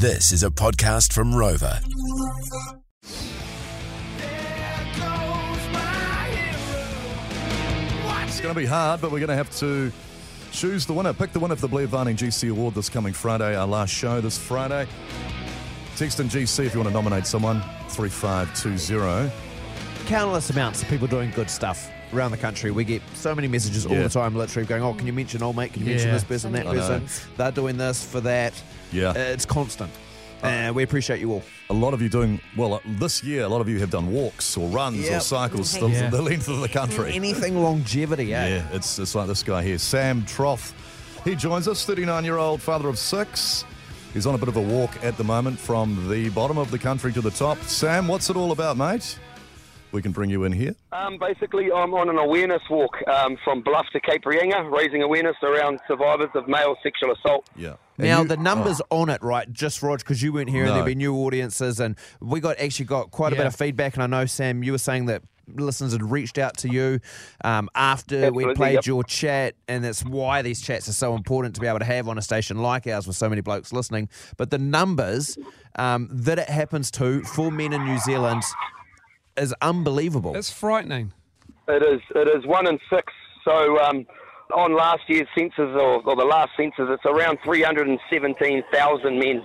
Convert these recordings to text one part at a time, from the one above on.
This is a podcast from Rover. It's going to be hard, but we're going to have to choose the winner. Pick the winner for the Blair Vining GC Award this coming Friday, our last show this Friday. Text in GC if you want to nominate someone, 3520. Countless amounts of people doing good stuff around the country. We get so many messages all Yeah. the time, literally going, "Oh, can you mention old mate? Can you mention this person, that I know. person? They're doing this for that." Yeah. Uh, it's constant, and we appreciate you all. A lot of you doing, well, uh, this year, a lot of you have done walks or runs or cycles the, Yeah. the length of the country. Anything longevity, eh? Yeah, it's, it's like this guy here, Sam Troth. He joins us, 39 year old father of six. He's on a bit of a walk at the moment from the bottom of the country to the top. Sam, what's it all about, mate? We can bring you in here. Um, basically, I'm on an awareness walk um, from Bluff to Cape Reinga, raising awareness around survivors of male sexual assault. Yeah. Now you- the numbers on it, right? Just Rog, because you weren't here, and there'll be new audiences, and we got actually got quite a bit of feedback. And I know Sam, you were saying that listeners had reached out to you um, after we played yep. your chat, and that's why these chats are so important to be able to have on a station like ours with so many blokes listening. But the numbers um, that it happens to for men in New Zealand is unbelievable. It's frightening. It is it is one in six. So um, on last year's census or, or the last census, it's around 317,000 men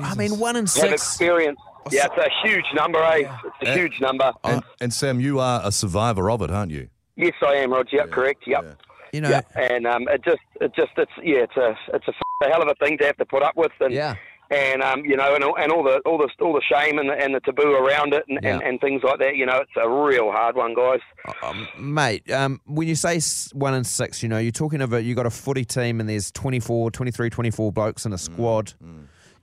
I mean, one in have six. experienced. Yeah, it's a huge number, eh? It's a Uh, huge number. And, and Sam, you are a survivor of it, aren't you? Yes, I am, Roger. Yep, correct. Yep. You know, Yeah, and um, it just, it just, it's yeah, it's a, it's a, f- a hell of a thing to have to put up with, and Yeah. And um, you know, and, all- and all the, all the, all the shame and the, and the taboo around it, and, and, Yeah. and things like that. You know, it's a real hard one, guys. Um, mate, um, when you say one in six, you know, you're talking of a, you got a footy team and there's 24, 23, 24 blokes in Mm, a squad.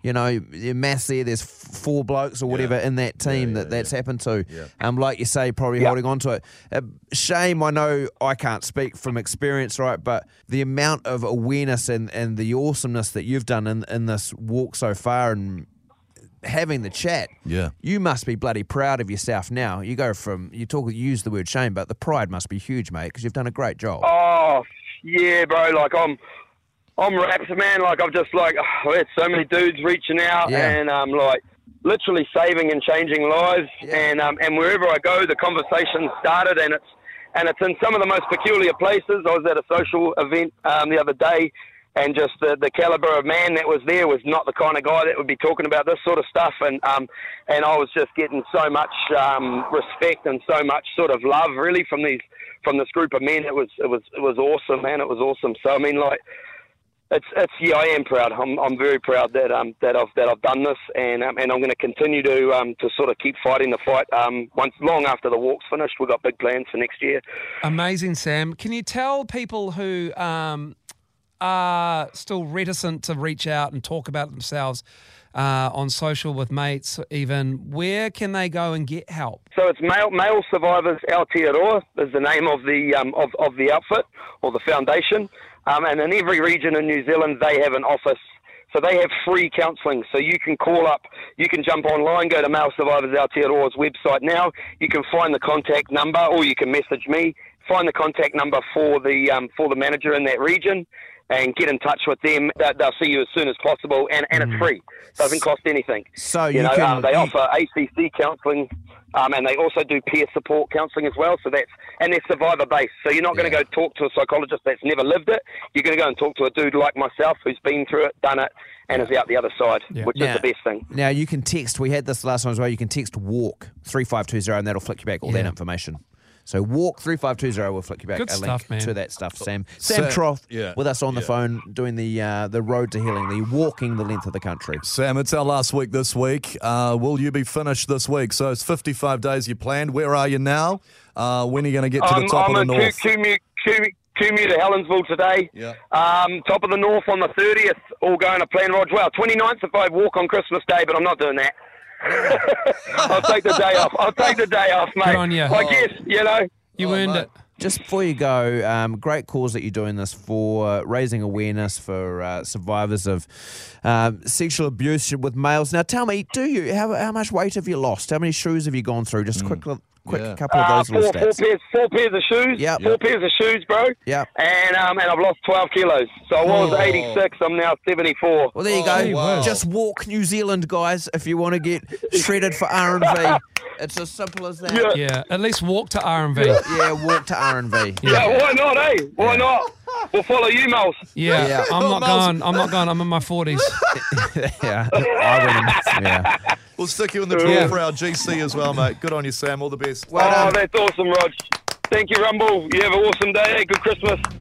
You know, your maths there, there's four blokes or whatever in that team that that's happened to. Um, like you say, probably Yeah. holding on to it. Uh, shame, I know I can't speak from experience, right? But the amount of awareness and, and the awesomeness that you've done in, in this walk so far and having the chat. Yeah. You must be bloody proud of yourself now. You go from you talk you use the word shame, but the pride must be huge, mate, because you've done a great job. Oh, yeah, bro. Like I'm, I'm wrapped, man. Like I've just like I've had so many dudes reaching out, Yeah. and um, like literally saving and changing lives. Yeah. And um, and wherever I go, the conversation started, and it's and it's in some of the most peculiar places. I was at a social event um, the other day. And just the, the caliber of man that was there was not the kind of guy that would be talking about this sort of stuff. And um, and I was just getting so much um, respect and so much sort of love, really, from these from this group of men. It was it was it was awesome, man. It was awesome. So I mean, like, it's it's yeah, I am proud. I'm I'm very proud that um that I've that I've done this, and um, and I'm going to continue to um to sort of keep fighting the fight. Um, once long after the walk's finished, we've got big plans for next year. Amazing, Sam. Can you tell people who um, are still reticent to reach out and talk about themselves uh, on social with mates, even where can they go and get help? So it's male male survivors Aotearoa is the name of the um, of of the outfit or the foundation, um, and in every region in New Zealand they have an office. So they have free counselling. So you can call up, you can jump online, go to Male Survivors Aotearoa's website now. You can find the contact number, or you can message me. Find the contact number for the um, for the manager in that region, and get in touch with them. They- They'll see you as soon as possible, and, and it's free. Doesn't cost anything. So You you, know, can um, they you- offer ACC counselling, um, and they also do peer support counselling as well. So that's and they're survivor based. So you're not going to Yeah. go talk to a psychologist that's never lived it. You're going to go and talk to a dude like myself who's been through it, done it, and is out the other side, which Yeah. is the best thing. Now you can text. We had this last time as well. You can text walk three five two zero, and that'll flick you back all that information. So walk three five two zero We'll flick you back Good a stuff, link man. to that stuff. Sam Sam Sam- Troth yeah, with us on the yeah. phone doing the uh, the road to healing, the walking the length of the country. Sam, it's our last week this week. Uh, will you be finished this week? So it's 55 days you planned. Where are you now? Uh, when are you going to get to I'm, the top I'm of the a north? Kumeu, Kumeu, Kumeu to Helensville today. Yeah. Um, top of the north on the 30th, all going to plan Rog. Well, 29th if I walk on Christmas Day, but I'm not doing that. I'll take the day off. I'll take the day off, mate. Good on ya. I guess, you know. You Oh, earned mate. it. Just before you go, um, great cause that you're doing this for uh, raising awareness for uh, survivors of um, sexual abuse with males. Now, tell me, do you how, how much weight have you lost? How many shoes have you gone through? Just quick, quick Yeah. couple of Uh, those four, little four stats. pairs, four pairs of shoes. Yep. Four Yep. pairs of shoes, bro. Yeah. And um, and I've lost 12 kilos. So I was Oh. 86. I'm now 74. Well, there you Oh, go. wow. Just walk New Zealand, guys, if you want to get shredded for R and V. It's as simple as that. Yeah. Yeah, at least walk to R and V. Yeah, walk to R and V. Yeah, why not, eh? Why not? We'll follow you, Mouse. Yeah, Yeah. I'm not Miles- going. I'm not going. I'm in my forties. yeah, I win. Yeah. We'll stick you in the draw Yeah. for our GC as well, mate. Good on you, Sam. All the best. Oh, well oh, done. that's awesome, Rog. Thank you, Rumble. You have an awesome day. Good Christmas.